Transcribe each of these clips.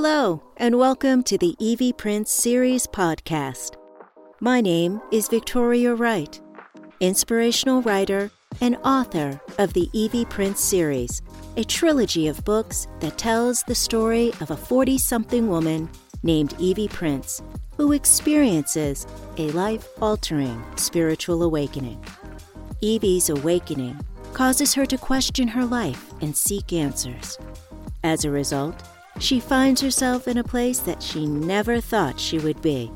Hello, and welcome to the Evie Prince Series podcast. My name is Victoria Wright, inspirational writer and author of the Evie Prince series, a trilogy of books that tells the story of a 40 something woman named Evie Prince who experiences a life altering spiritual awakening. Evie's awakening causes her to question her life and seek answers. As a result, she finds herself in a place that she never thought she would be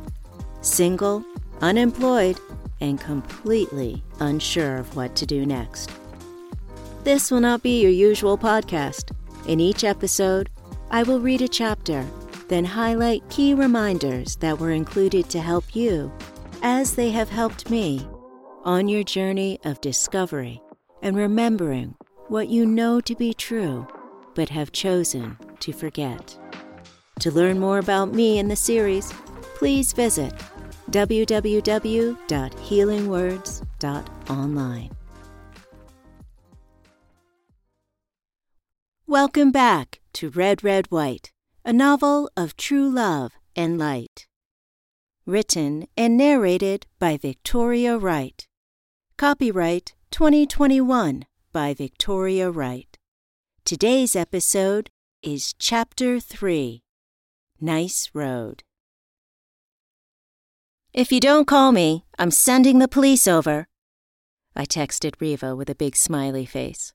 single, unemployed, and completely unsure of what to do next. This will not be your usual podcast. In each episode, I will read a chapter, then highlight key reminders that were included to help you, as they have helped me, on your journey of discovery and remembering what you know to be true but have chosen to forget. To learn more about me in the series, please visit www.healingwords.online. Welcome back to Red, Red, White, a novel of true love and light. Written and narrated by Victoria Wright. Copyright 2021 by Victoria Wright. Today's episode is Chapter 3 Nice Road. If you don't call me, I'm sending the police over. I texted Riva with a big smiley face.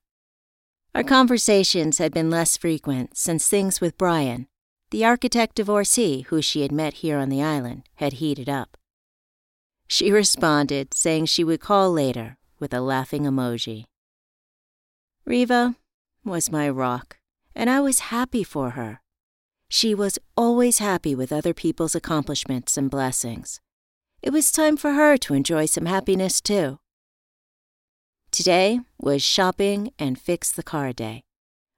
Our conversations had been less frequent since things with Brian, the architect divorcee who she had met here on the island, had heated up. She responded, saying she would call later with a laughing emoji. Riva was my rock, and I was happy for her. She was always happy with other people's accomplishments and blessings. It was time for her to enjoy some happiness too. Today was shopping and fix the car day.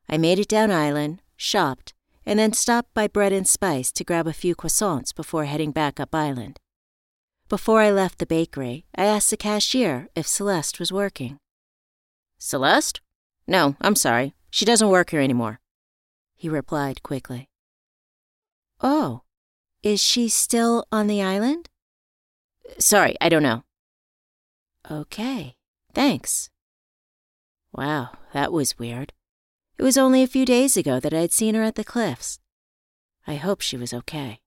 I made it down island, shopped, and then stopped by Bread and Spice to grab a few croissants before heading back up island. Before I left the bakery, I asked the cashier if Celeste was working. Celeste? No, I'm sorry. She doesn't work here anymore. He replied quickly. Oh, is she still on the island? Sorry, I don't know. Okay, thanks. Wow, that was weird. It was only a few days ago that I'd seen her at the cliffs. I hope she was okay.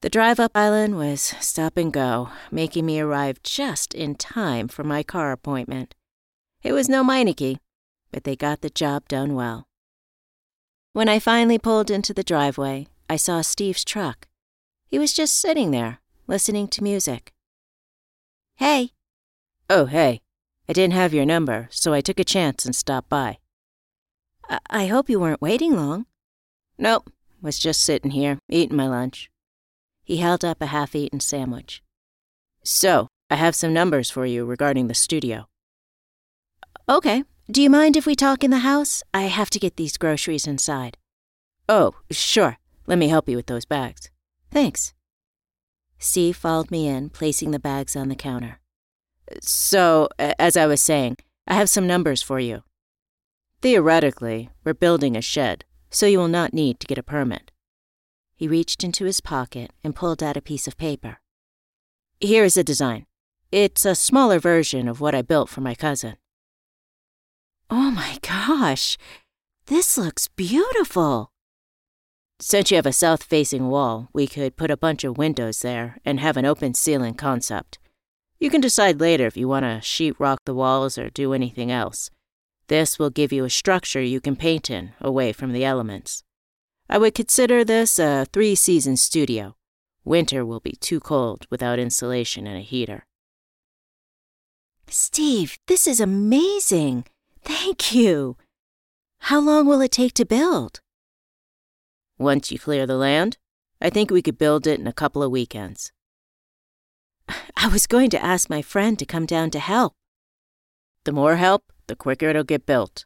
The drive up island was stop and go, making me arrive just in time for my car appointment. It was no Meineke, but they got the job done well. When I finally pulled into the driveway, I saw Steve's truck. He was just sitting there, listening to music. Hey. Oh, hey. I didn't have your number, so I took a chance and stopped by. I, I hope you weren't waiting long. Nope, was just sitting here, eating my lunch. He held up a half eaten sandwich. So, I have some numbers for you regarding the studio. Okay. Do you mind if we talk in the house? I have to get these groceries inside. Oh, sure. Let me help you with those bags. Thanks. Steve followed me in, placing the bags on the counter. So, as I was saying, I have some numbers for you. Theoretically, we're building a shed, so you will not need to get a permit. He reached into his pocket and pulled out a piece of paper. Here is a design. It's a smaller version of what I built for my cousin. Oh my gosh, this looks beautiful. Since you have a south facing wall, we could put a bunch of windows there and have an open ceiling concept. You can decide later if you want to sheet rock the walls or do anything else. This will give you a structure you can paint in, away from the elements. I would consider this a three season studio. Winter will be too cold without insulation and a heater. Steve, this is amazing. Thank you. How long will it take to build? Once you clear the land, I think we could build it in a couple of weekends. I was going to ask my friend to come down to help. The more help, the quicker it'll get built.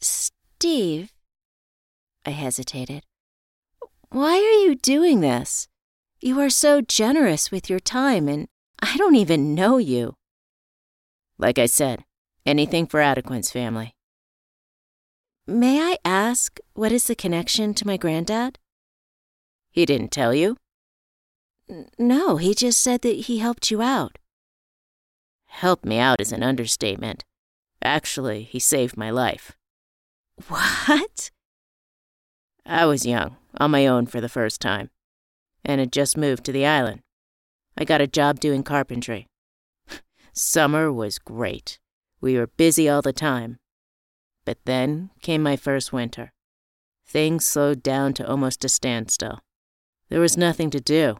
Steve, I hesitated. Why are you doing this? You are so generous with your time, and I don't even know you. Like I said, anything for Adequin's family. May I ask, what is the connection to my granddad? He didn't tell you? N- no, he just said that he helped you out. Helped me out is an understatement. Actually, he saved my life. What? I was young, on my own for the first time, and had just moved to the island. I got a job doing carpentry. Summer was great. We were busy all the time. But then came my first winter. Things slowed down to almost a standstill. There was nothing to do.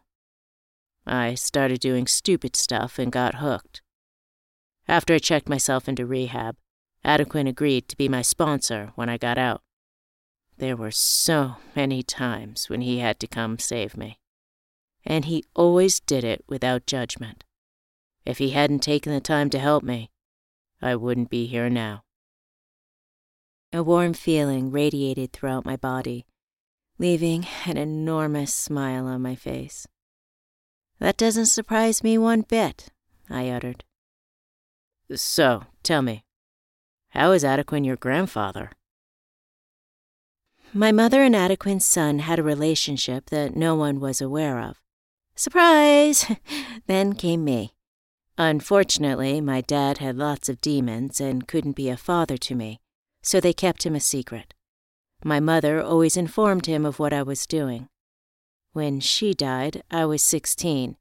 I started doing stupid stuff and got hooked. After I checked myself into rehab, Adequin agreed to be my sponsor when I got out. There were so many times when he had to come save me. And he always did it without judgment. If he hadn't taken the time to help me, I wouldn't be here now. A warm feeling radiated throughout my body, leaving an enormous smile on my face. That doesn't surprise me one bit, I uttered. So, tell me, how is Adequin your grandfather? My mother and Adequin's son had a relationship that no one was aware of. Surprise! then came me. Unfortunately, my dad had lots of demons and couldn't be a father to me, so they kept him a secret. My mother always informed him of what I was doing. When she died, I was 16,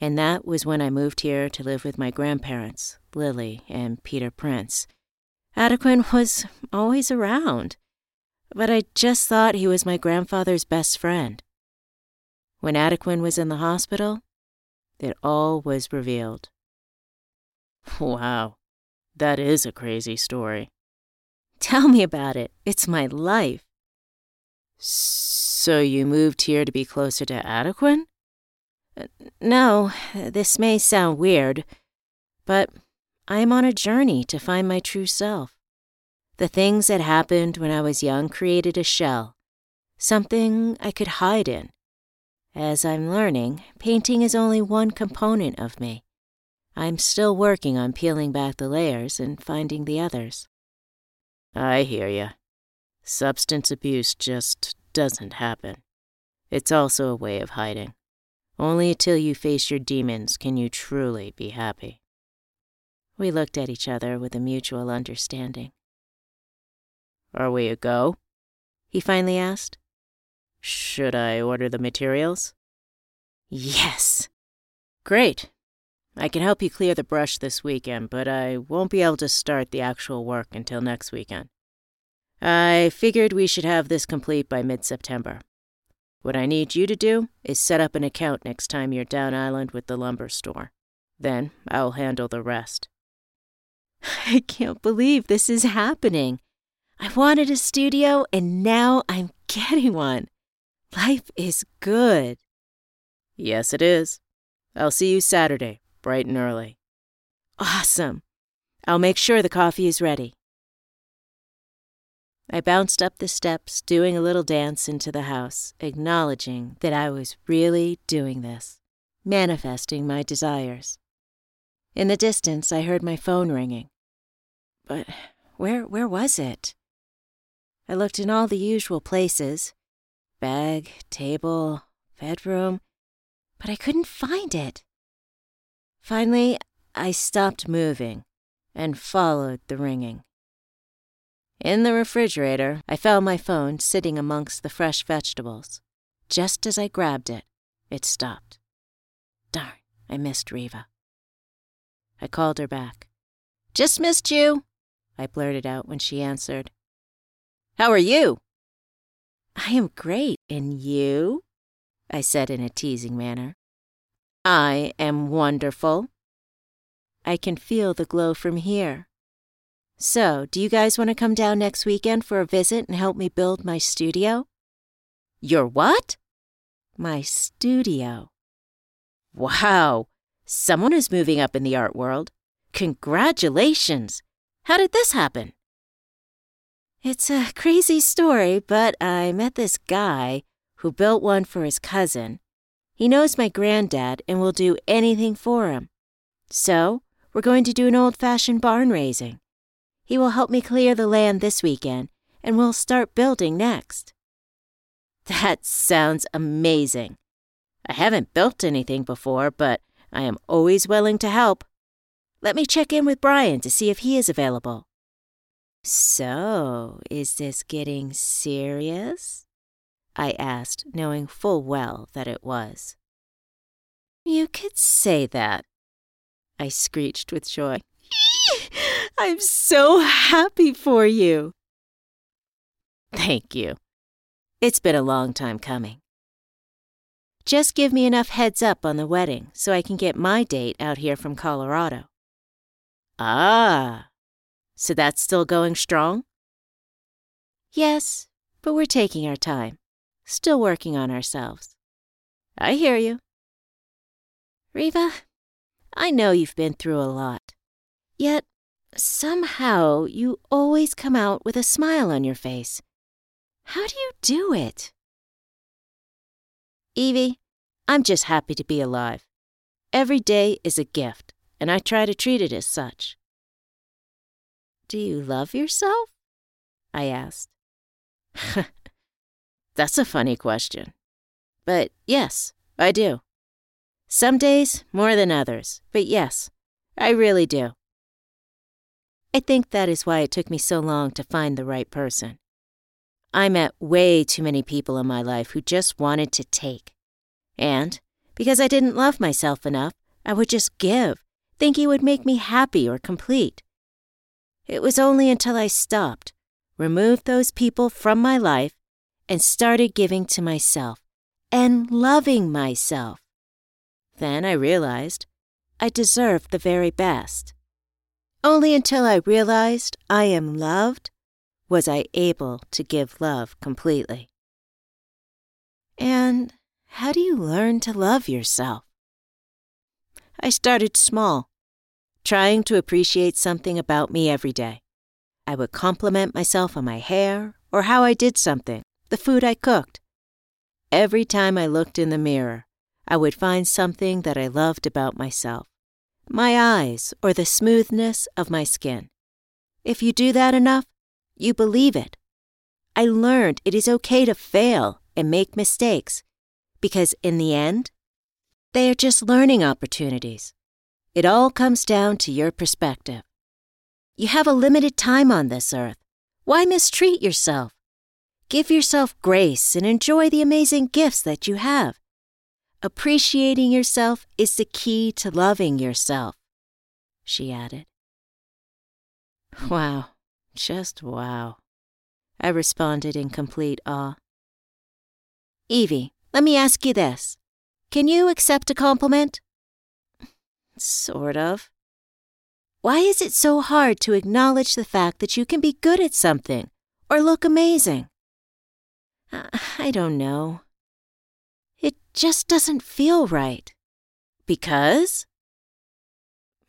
and that was when I moved here to live with my grandparents, Lily and Peter Prince. Adequin was always around, but I just thought he was my grandfather's best friend. When Adequin was in the hospital, it all was revealed. Wow, that is a crazy story. Tell me about it. It's my life. So you moved here to be closer to Adequin? Uh, no, this may sound weird, but I am on a journey to find my true self. The things that happened when I was young created a shell, something I could hide in. As I'm learning, painting is only one component of me. I'm still working on peeling back the layers and finding the others. I hear you. Substance abuse just doesn't happen. It's also a way of hiding. Only till you face your demons can you truly be happy. We looked at each other with a mutual understanding. Are we a go? He finally asked. Should I order the materials? Yes. Great. I can help you clear the brush this weekend, but I won't be able to start the actual work until next weekend. I figured we should have this complete by mid September. What I need you to do is set up an account next time you're down island with the lumber store. Then I'll handle the rest. I can't believe this is happening. I wanted a studio and now I'm getting one. Life is good. Yes, it is. I'll see you Saturday, bright and early. Awesome. I'll make sure the coffee is ready. I bounced up the steps, doing a little dance into the house, acknowledging that I was really doing this, manifesting my desires. In the distance, I heard my phone ringing. But where, where was it? I looked in all the usual places bag, table, bedroom, but I couldn't find it. Finally, I stopped moving and followed the ringing. In the refrigerator, I found my phone sitting amongst the fresh vegetables. Just as I grabbed it, it stopped. Darn, I missed Riva. I called her back. Just missed you, I blurted out when she answered. How are you? I am great, and you? I said in a teasing manner. I am wonderful. I can feel the glow from here. So, do you guys want to come down next weekend for a visit and help me build my studio? Your what? My studio. Wow, someone is moving up in the art world. Congratulations! How did this happen? It's a crazy story, but I met this guy who built one for his cousin. He knows my granddad and will do anything for him. So, we're going to do an old fashioned barn raising. He will help me clear the land this weekend, and we'll start building next. That sounds amazing. I haven't built anything before, but I am always willing to help. Let me check in with Brian to see if he is available. So, is this getting serious? I asked, knowing full well that it was. You could say that, I screeched with joy. I'm so happy for you. Thank you. It's been a long time coming. Just give me enough heads up on the wedding so I can get my date out here from Colorado. Ah, so that's still going strong? Yes, but we're taking our time, still working on ourselves. I hear you. Riva, I know you've been through a lot, yet somehow you always come out with a smile on your face. How do you do it? Evie, I'm just happy to be alive. Every day is a gift, and I try to treat it as such. Do you love yourself? I asked. That's a funny question. But yes, I do. Some days more than others, but yes, I really do. I think that is why it took me so long to find the right person. I met way too many people in my life who just wanted to take. And because I didn't love myself enough, I would just give, thinking it would make me happy or complete. It was only until I stopped, removed those people from my life, and started giving to myself and loving myself. Then I realized I deserved the very best. Only until I realized I am loved was I able to give love completely. And how do you learn to love yourself? I started small, trying to appreciate something about me every day. I would compliment myself on my hair or how I did something, the food I cooked. Every time I looked in the mirror, I would find something that I loved about myself my eyes or the smoothness of my skin. If you do that enough, you believe it. I learned it is okay to fail and make mistakes because, in the end, they are just learning opportunities. It all comes down to your perspective. You have a limited time on this earth. Why mistreat yourself? Give yourself grace and enjoy the amazing gifts that you have. Appreciating yourself is the key to loving yourself, she added. Wow. Just wow. I responded in complete awe. Evie, let me ask you this. Can you accept a compliment? Sort of. Why is it so hard to acknowledge the fact that you can be good at something or look amazing? I don't know. It just doesn't feel right. Because?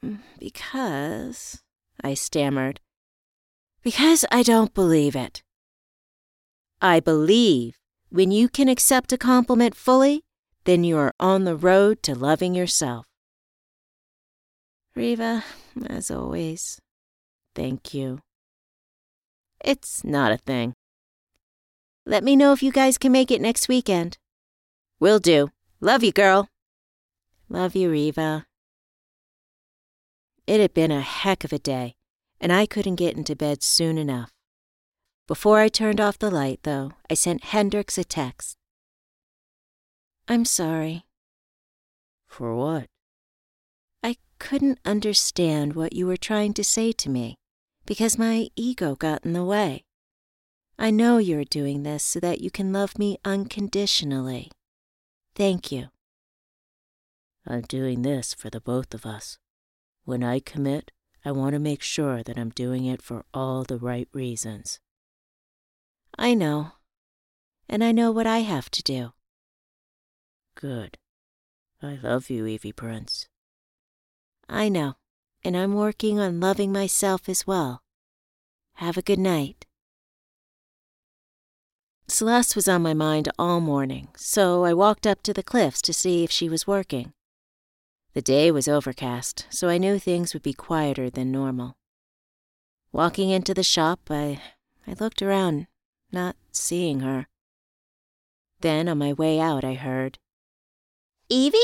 Mm, because, I stammered, because I don't believe it. I believe when you can accept a compliment fully, then you are on the road to loving yourself. Riva, as always, thank you. It's not a thing. Let me know if you guys can make it next weekend. Will do. Love you, girl. Love you, Riva. It had been a heck of a day and I couldn't get into bed soon enough. Before I turned off the light, though, I sent Hendrik a text. I'm sorry. For what? I couldn't understand what you were trying to say to me because my ego got in the way. I know you're doing this so that you can love me unconditionally. Thank you. I'm doing this for the both of us. When I commit, I want to make sure that I'm doing it for all the right reasons. I know. And I know what I have to do. Good. I love you, Evie Prince. I know. And I'm working on loving myself as well. Have a good night. Celeste was on my mind all morning, so I walked up to the cliffs to see if she was working. The day was overcast, so I knew things would be quieter than normal. Walking into the shop, I I looked around, not seeing her. Then on my way out, I heard, Evie?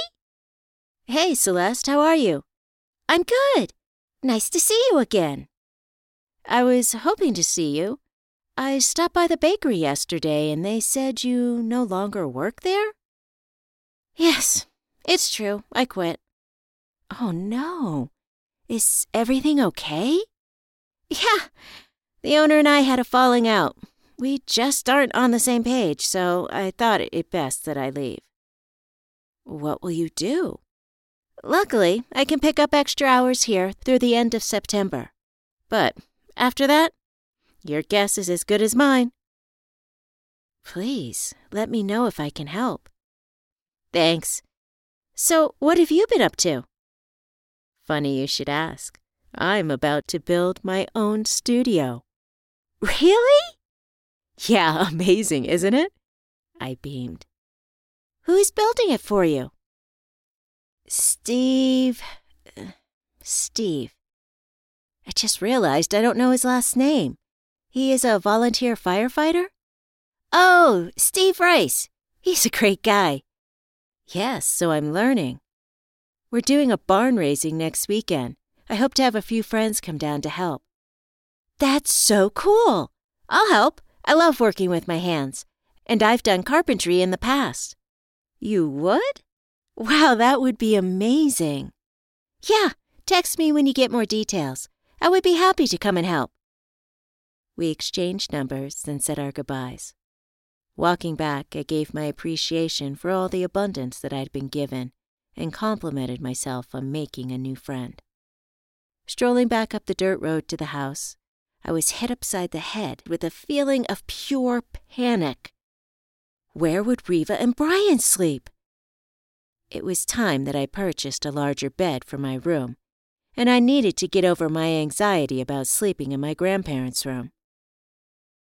Hey, Celeste, how are you? I'm good. Nice to see you again. I was hoping to see you. I stopped by the bakery yesterday and they said you no longer work there? Yes, it's true. I quit. Oh no. Is everything okay? Yeah. The owner and I had a falling out. We just aren't on the same page, so I thought it best that I leave. What will you do? Luckily, I can pick up extra hours here through the end of September. But after that, your guess is as good as mine. Please, let me know if I can help. Thanks. So, what have you been up to? Funny you should ask. I'm about to build my own studio. Really? Yeah, amazing, isn't it? I beamed. Who's building it for you? Steve. Uh, Steve. I just realized I don't know his last name. He is a volunteer firefighter? Oh, Steve Rice. He's a great guy. Yes, so I'm learning. We're doing a barn raising next weekend. I hope to have a few friends come down to help. That's so cool. I'll help. I love working with my hands. And I've done carpentry in the past. You would? Wow, that would be amazing. Yeah, text me when you get more details. I would be happy to come and help. We exchanged numbers and said our goodbyes. Walking back, I gave my appreciation for all the abundance that I'd been given and complimented myself on making a new friend. Strolling back up the dirt road to the house, I was hit upside the head with a feeling of pure panic. Where would Riva and Brian sleep? It was time that I purchased a larger bed for my room, and I needed to get over my anxiety about sleeping in my grandparents' room.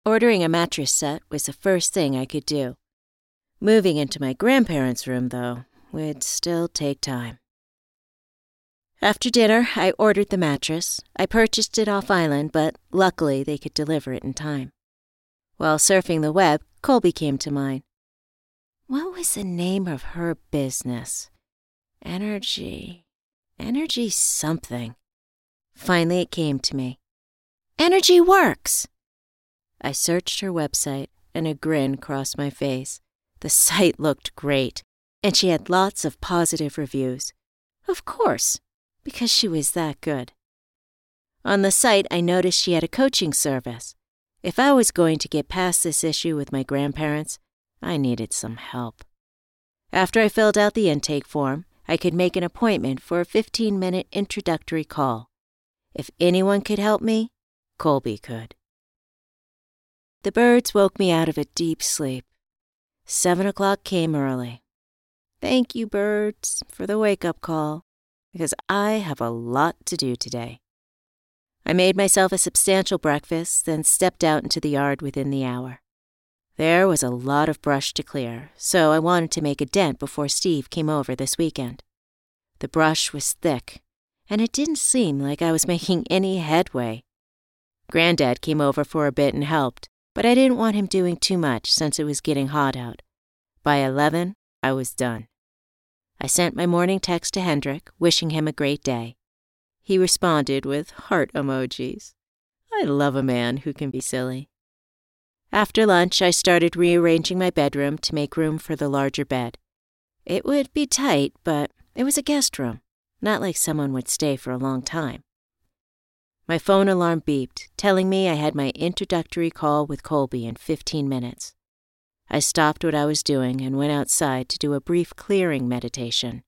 Ordering a mattress set was the first thing I could do. Moving into my grandparents' room, though, would still take time. After dinner, I ordered the mattress. I purchased it off island, but luckily they could deliver it in time. While surfing the web, Colby came to mind. What was the name of her business? Energy. Energy something. Finally, it came to me. Energy Works. I searched her website, and a grin crossed my face. The site looked great, and she had lots of positive reviews. Of course, because she was that good. On the site, I noticed she had a coaching service. If I was going to get past this issue with my grandparents, I needed some help. After I filled out the intake form, I could make an appointment for a 15 minute introductory call. If anyone could help me, Colby could. The birds woke me out of a deep sleep. Seven o'clock came early. Thank you, birds, for the wake up call because I have a lot to do today. I made myself a substantial breakfast, then stepped out into the yard within the hour. There was a lot of brush to clear, so I wanted to make a dent before Steve came over this weekend. The brush was thick, and it didn't seem like I was making any headway. Granddad came over for a bit and helped, but I didn't want him doing too much since it was getting hot out. By 11, I was done. I sent my morning text to Hendrik, wishing him a great day. He responded with heart emojis. I love a man who can be silly. After lunch, I started rearranging my bedroom to make room for the larger bed. It would be tight, but it was a guest room, not like someone would stay for a long time. My phone alarm beeped, telling me I had my introductory call with Colby in 15 minutes. I stopped what I was doing and went outside to do a brief clearing meditation.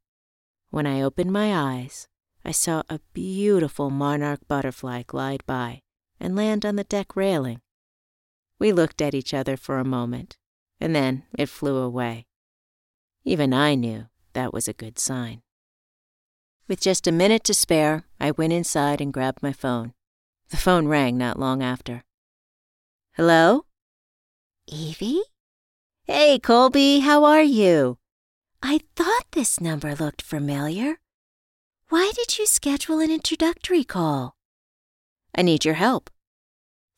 When I opened my eyes, I saw a beautiful monarch butterfly glide by and land on the deck railing. We looked at each other for a moment, and then it flew away. Even I knew that was a good sign. With just a minute to spare, I went inside and grabbed my phone. The phone rang not long after. Hello? Evie? Hey, Colby, how are you? I thought this number looked familiar. Why did you schedule an introductory call? I need your help.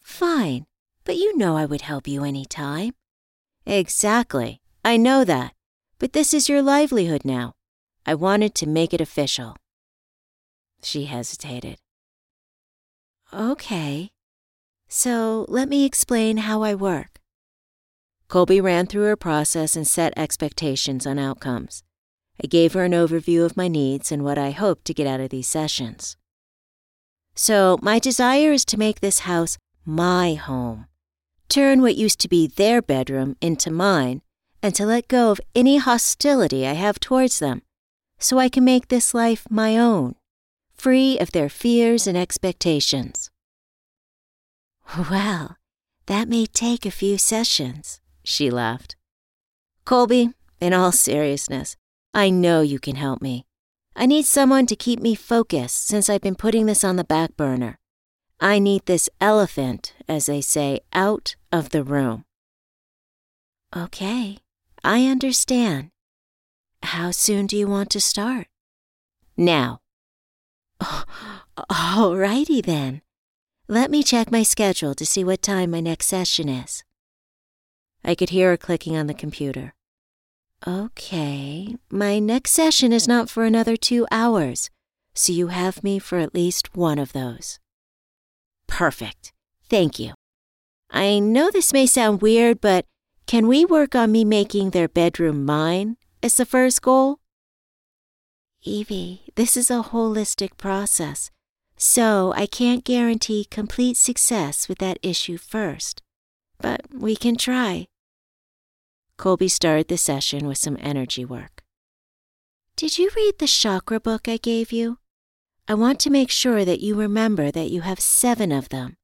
Fine. But you know I would help you any time. Exactly. I know that. But this is your livelihood now. I wanted to make it official. She hesitated. Okay. So let me explain how I work. Colby ran through her process and set expectations on outcomes. I gave her an overview of my needs and what I hoped to get out of these sessions. So, my desire is to make this house my home, turn what used to be their bedroom into mine, and to let go of any hostility I have towards them, so I can make this life my own, free of their fears and expectations. Well, that may take a few sessions, she laughed. Colby, in all seriousness, I know you can help me. I need someone to keep me focused since I've been putting this on the back burner. I need this elephant, as they say, out of the room. Okay, I understand. How soon do you want to start? Now. Oh, all righty then. Let me check my schedule to see what time my next session is. I could hear her clicking on the computer. Okay, my next session is not for another two hours, so you have me for at least one of those. Perfect. Thank you. I know this may sound weird, but can we work on me making their bedroom mine as the first goal? Evie, this is a holistic process, so I can't guarantee complete success with that issue first. But we can try. Colby started the session with some energy work. Did you read the chakra book I gave you? I want to make sure that you remember that you have seven of them,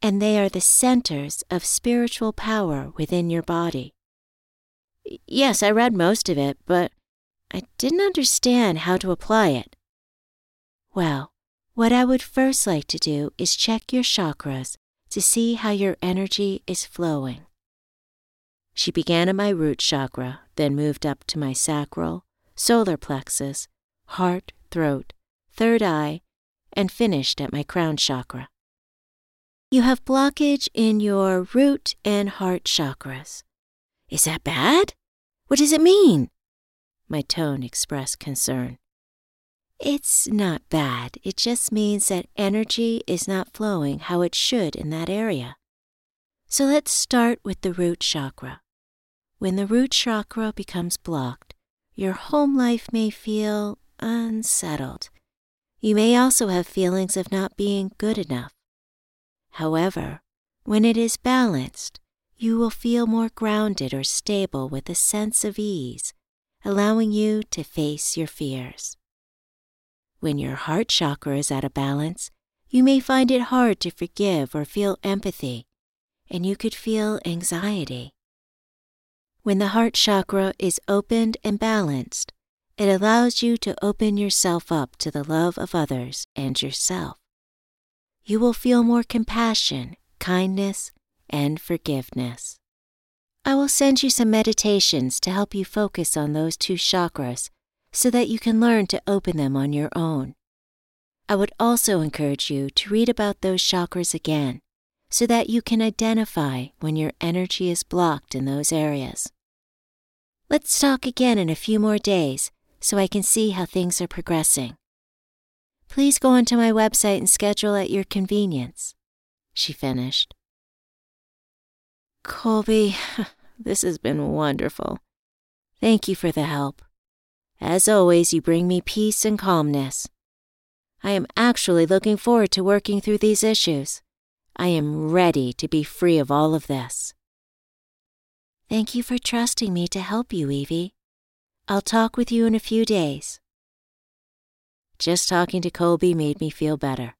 and they are the centers of spiritual power within your body. Yes, I read most of it, but I didn't understand how to apply it. Well, what I would first like to do is check your chakras to see how your energy is flowing. She began at my root chakra, then moved up to my sacral, solar plexus, heart, throat, third eye, and finished at my crown chakra. You have blockage in your root and heart chakras. Is that bad? What does it mean? My tone expressed concern. It's not bad. It just means that energy is not flowing how it should in that area. So let's start with the root chakra. When the root chakra becomes blocked, your home life may feel unsettled. You may also have feelings of not being good enough. However, when it is balanced, you will feel more grounded or stable with a sense of ease, allowing you to face your fears. When your heart chakra is out of balance, you may find it hard to forgive or feel empathy, and you could feel anxiety. When the heart chakra is opened and balanced, it allows you to open yourself up to the love of others and yourself. You will feel more compassion, kindness, and forgiveness. I will send you some meditations to help you focus on those two chakras so that you can learn to open them on your own. I would also encourage you to read about those chakras again so that you can identify when your energy is blocked in those areas. Let's talk again in a few more days so I can see how things are progressing. Please go onto my website and schedule at your convenience, she finished. Colby, this has been wonderful. Thank you for the help. As always, you bring me peace and calmness. I am actually looking forward to working through these issues. I am ready to be free of all of this. Thank you for trusting me to help you, Evie. I'll talk with you in a few days. Just talking to Colby made me feel better.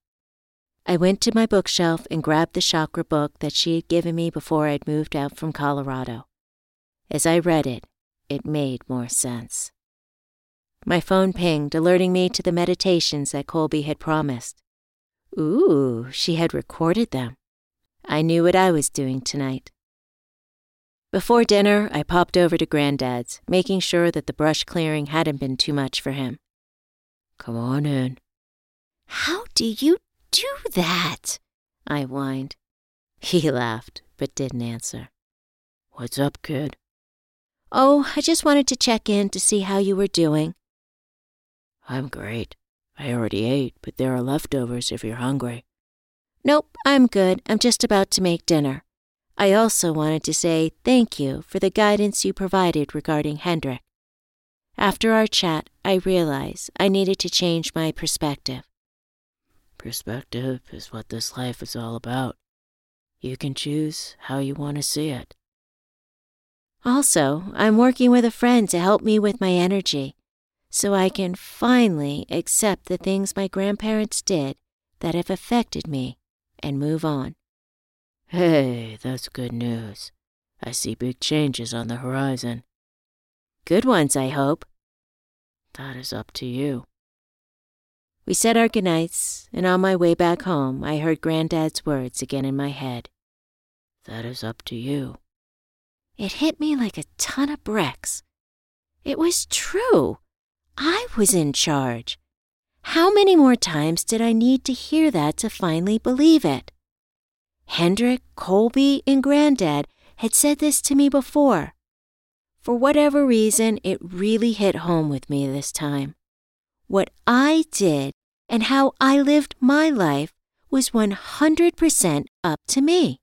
I went to my bookshelf and grabbed the chakra book that she had given me before I'd moved out from Colorado. As I read it, it made more sense. My phone pinged, alerting me to the meditations that Colby had promised. Ooh, she had recorded them. I knew what I was doing tonight. Before dinner, I popped over to Granddad's, making sure that the brush clearing hadn't been too much for him. Come on in. How do you do that? I whined. He laughed, but didn't answer. What's up, kid? Oh, I just wanted to check in to see how you were doing. I'm great. I already ate, but there are leftovers if you're hungry. Nope, I'm good. I'm just about to make dinner. I also wanted to say thank you for the guidance you provided regarding Hendrik. After our chat, I realized I needed to change my perspective. Perspective is what this life is all about. You can choose how you want to see it. Also, I'm working with a friend to help me with my energy so I can finally accept the things my grandparents did that have affected me and move on. Hey, that's good news. I see big changes on the horizon. Good ones, I hope. That is up to you. We said our goodnights, and on my way back home, I heard Granddad's words again in my head. That is up to you. It hit me like a ton of bricks. It was true. I was in charge. How many more times did I need to hear that to finally believe it? Hendrik, Colby, and Granddad had said this to me before. For whatever reason, it really hit home with me this time. What I did and how I lived my life was 100% up to me.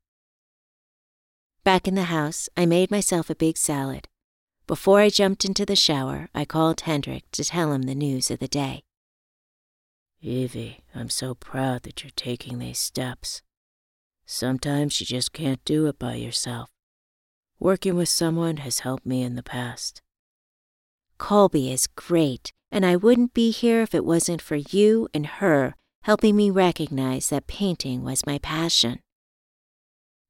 Back in the house, I made myself a big salad. Before I jumped into the shower, I called Hendrik to tell him the news of the day. Evie, I'm so proud that you're taking these steps. Sometimes you just can't do it by yourself. Working with someone has helped me in the past. Colby is great, and I wouldn't be here if it wasn't for you and her helping me recognize that painting was my passion.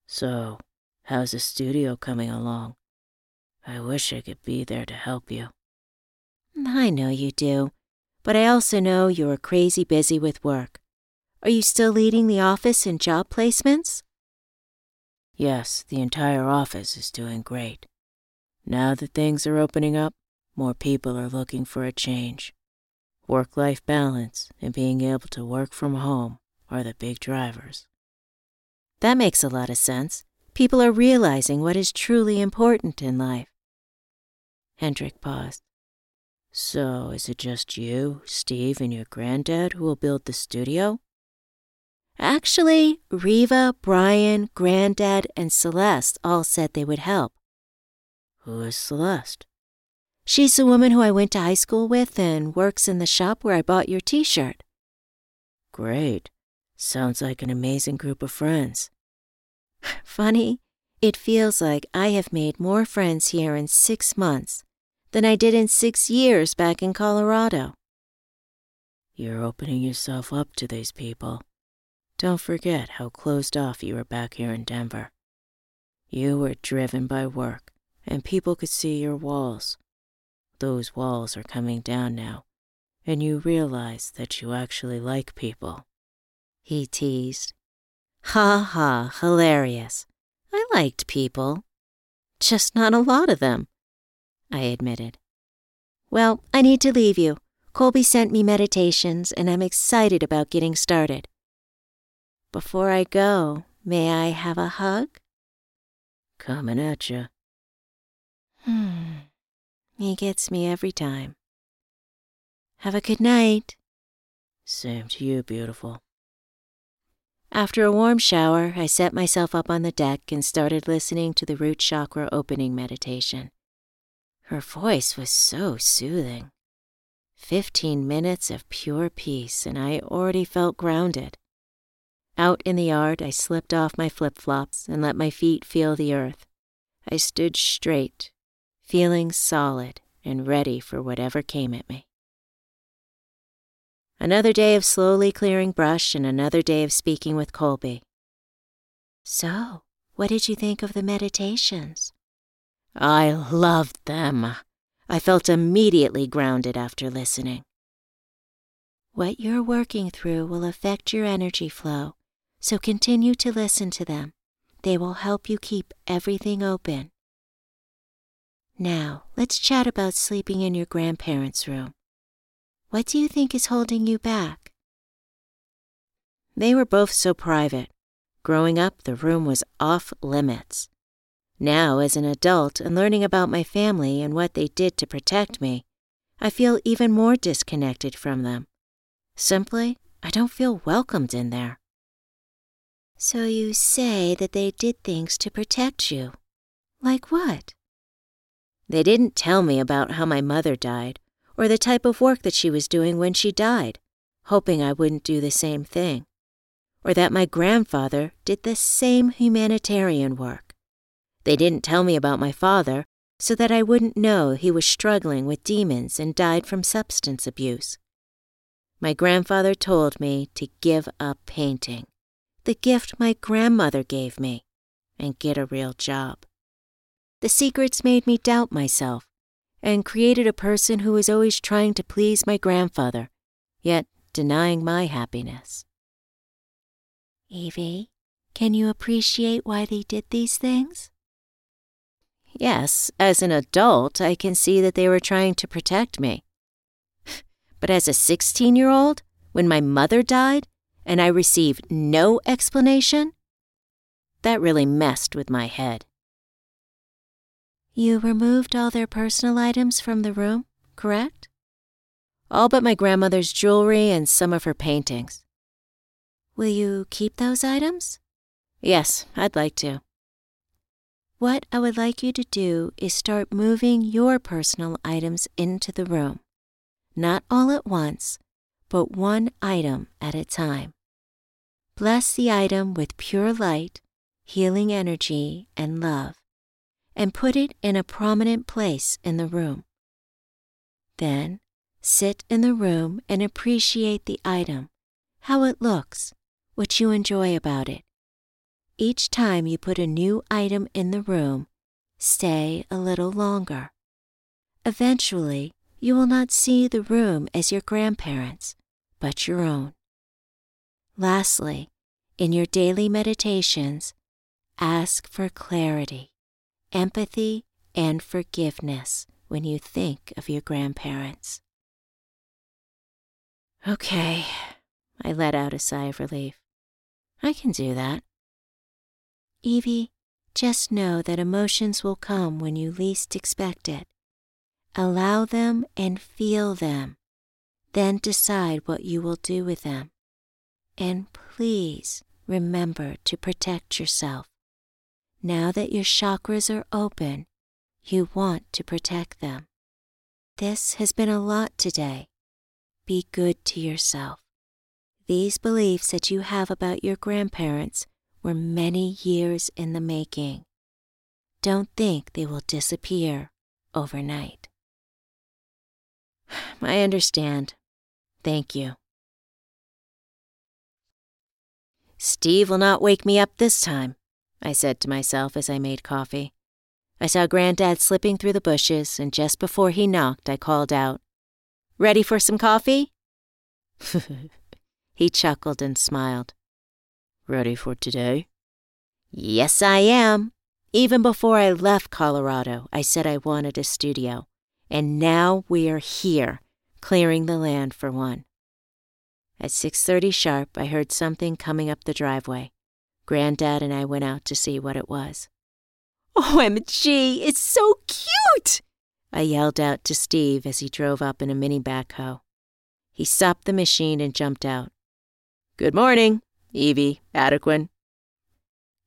So, how's the studio coming along? I wish I could be there to help you. I know you do, but I also know you are crazy busy with work. Are you still leading the office and job placements? Yes, the entire office is doing great. Now that things are opening up, more people are looking for a change. Work life balance and being able to work from home are the big drivers. That makes a lot of sense. People are realizing what is truly important in life. Hendrik paused. So, is it just you, Steve, and your granddad who will build the studio? Actually, Riva, Brian, Granddad, and Celeste all said they would help. Who is Celeste? She's the woman who I went to high school with and works in the shop where I bought your t shirt. Great. Sounds like an amazing group of friends. Funny, it feels like I have made more friends here in six months than I did in six years back in Colorado. You're opening yourself up to these people. Don't forget how closed off you were back here in Denver. You were driven by work, and people could see your walls. Those walls are coming down now, and you realize that you actually like people. He teased. Ha ha, hilarious. I liked people. Just not a lot of them, I admitted. Well, I need to leave you. Colby sent me meditations, and I'm excited about getting started. Before I go, may I have a hug? Coming at you. He gets me every time. Have a good night. Same to you, beautiful. After a warm shower, I set myself up on the deck and started listening to the root chakra opening meditation. Her voice was so soothing. Fifteen minutes of pure peace, and I already felt grounded. Out in the yard, I slipped off my flip flops and let my feet feel the earth. I stood straight, feeling solid and ready for whatever came at me. Another day of slowly clearing brush and another day of speaking with Colby. So, what did you think of the meditations? I loved them. I felt immediately grounded after listening. What you're working through will affect your energy flow so continue to listen to them. They will help you keep everything open. Now, let's chat about sleeping in your grandparents' room. What do you think is holding you back? They were both so private. Growing up, the room was off limits. Now, as an adult and learning about my family and what they did to protect me, I feel even more disconnected from them. Simply, I don't feel welcomed in there. So you say that they did things to protect you. Like what? They didn't tell me about how my mother died or the type of work that she was doing when she died, hoping I wouldn't do the same thing, or that my grandfather did the same humanitarian work. They didn't tell me about my father so that I wouldn't know he was struggling with demons and died from substance abuse. My grandfather told me to give up painting, the gift my grandmother gave me, and get a real job. The secrets made me doubt myself and created a person who was always trying to please my grandfather, yet denying my happiness. Evie, can you appreciate why they did these things? Yes, as an adult, I can see that they were trying to protect me. But as a 16 year old, when my mother died and I received no explanation, that really messed with my head. You removed all their personal items from the room, correct? All but my grandmother's jewelry and some of her paintings. Will you keep those items? Yes, I'd like to. What I would like you to do is start moving your personal items into the room. Not all at once, but one item at a time. Bless the item with pure light, healing energy, and love, and put it in a prominent place in the room. Then, sit in the room and appreciate the item, how it looks, what you enjoy about it. Each time you put a new item in the room, stay a little longer. Eventually, you will not see the room as your grandparents', but your own. Lastly, in your daily meditations, ask for clarity, empathy, and forgiveness when you think of your grandparents. Okay, I let out a sigh of relief. I can do that. Evie, just know that emotions will come when you least expect it. Allow them and feel them. Then decide what you will do with them. And please remember to protect yourself. Now that your chakras are open, you want to protect them. This has been a lot today. Be good to yourself. These beliefs that you have about your grandparents were many years in the making. Don't think they will disappear overnight. I understand. Thank you. Steve will not wake me up this time, I said to myself as I made coffee. I saw Granddad slipping through the bushes, and just before he knocked, I called out, Ready for some coffee? he chuckled and smiled. Ready for today? Yes, I am. Even before I left Colorado, I said I wanted a studio. And now we are here, clearing the land for one. At 6:30 sharp, I heard something coming up the driveway. Granddad and I went out to see what it was. OMG, it's so cute! I yelled out to Steve as he drove up in a mini backhoe. He stopped the machine and jumped out. Good morning, Evie, Adequin.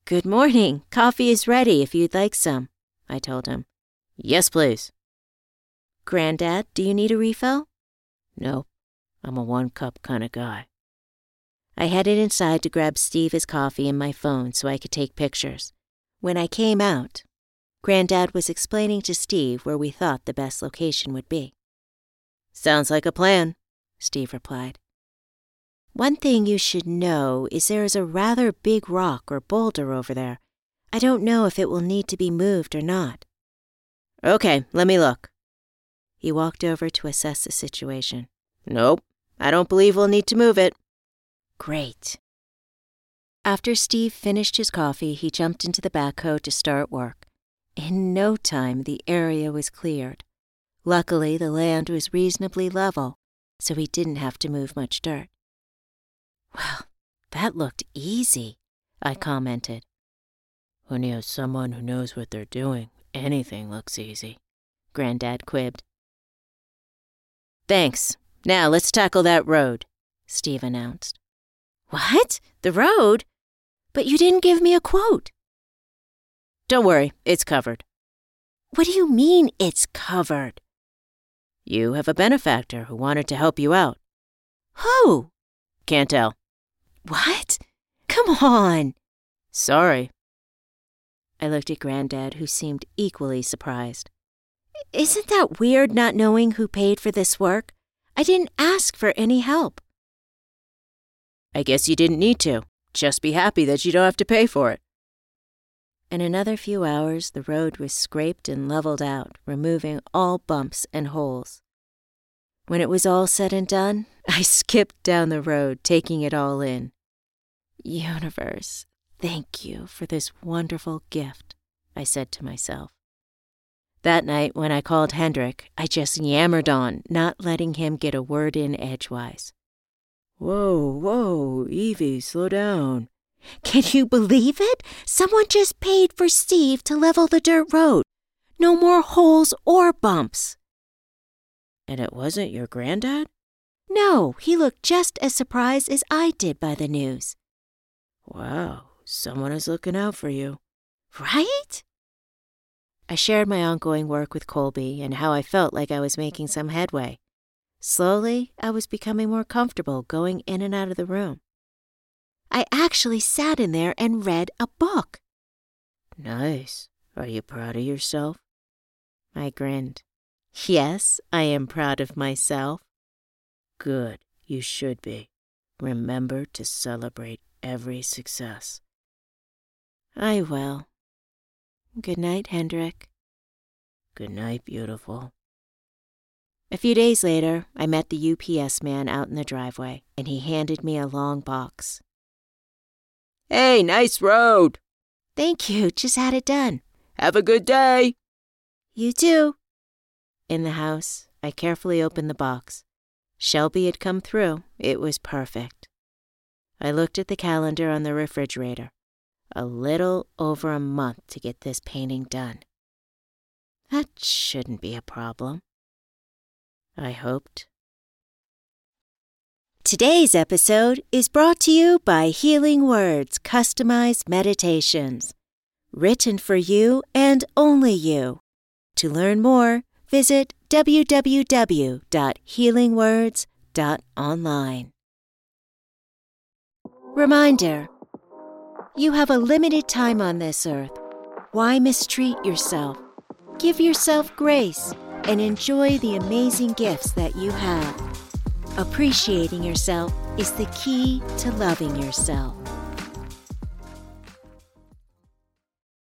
Good morning. Coffee is ready if you'd like some, I told him. Yes, please. Granddad, do you need a refill? No, I'm a one cup kind of guy. I headed inside to grab Steve his coffee and my phone so I could take pictures. When I came out, Granddad was explaining to Steve where we thought the best location would be. Sounds like a plan, Steve replied. One thing you should know is there is a rather big rock or boulder over there. I don't know if it will need to be moved or not. Okay, let me look. He walked over to assess the situation. Nope, I don't believe we'll need to move it. Great. After Steve finished his coffee, he jumped into the backhoe to start work. In no time, the area was cleared. Luckily, the land was reasonably level, so he didn't have to move much dirt. Well, that looked easy. I commented. When you have someone who knows what they're doing, anything looks easy, Granddad quipped. Thanks. Now let's tackle that road, Steve announced. What? The road? But you didn't give me a quote. Don't worry, it's covered. What do you mean it's covered? You have a benefactor who wanted to help you out. Who? Can't tell. What? Come on. Sorry. I looked at Granddad, who seemed equally surprised. Isn't that weird not knowing who paid for this work? I didn't ask for any help. I guess you didn't need to. Just be happy that you don't have to pay for it. In another few hours, the road was scraped and leveled out, removing all bumps and holes. When it was all said and done, I skipped down the road, taking it all in. Universe, thank you for this wonderful gift, I said to myself. That night, when I called Hendrik, I just yammered on, not letting him get a word in edgewise. Whoa, whoa, Evie, slow down. Can you believe it? Someone just paid for Steve to level the dirt road. No more holes or bumps. And it wasn't your granddad? No, he looked just as surprised as I did by the news. Wow, someone is looking out for you. Right? I shared my ongoing work with Colby and how I felt like I was making some headway. Slowly, I was becoming more comfortable going in and out of the room. I actually sat in there and read a book. Nice. Are you proud of yourself? I grinned. Yes, I am proud of myself. Good, you should be. Remember to celebrate every success. I will. Good night, Hendrik. Good night, beautiful. A few days later, I met the UPS man out in the driveway, and he handed me a long box. Hey, nice road. Thank you. Just had it done. Have a good day. You too. In the house, I carefully opened the box. Shelby had come through. It was perfect. I looked at the calendar on the refrigerator a little over a month to get this painting done. That shouldn't be a problem. I hoped. Today's episode is brought to you by Healing Words Customized Meditations, written for you and only you. To learn more, visit www.healingwords.online. Reminder you have a limited time on this earth. Why mistreat yourself? Give yourself grace and enjoy the amazing gifts that you have. Appreciating yourself is the key to loving yourself.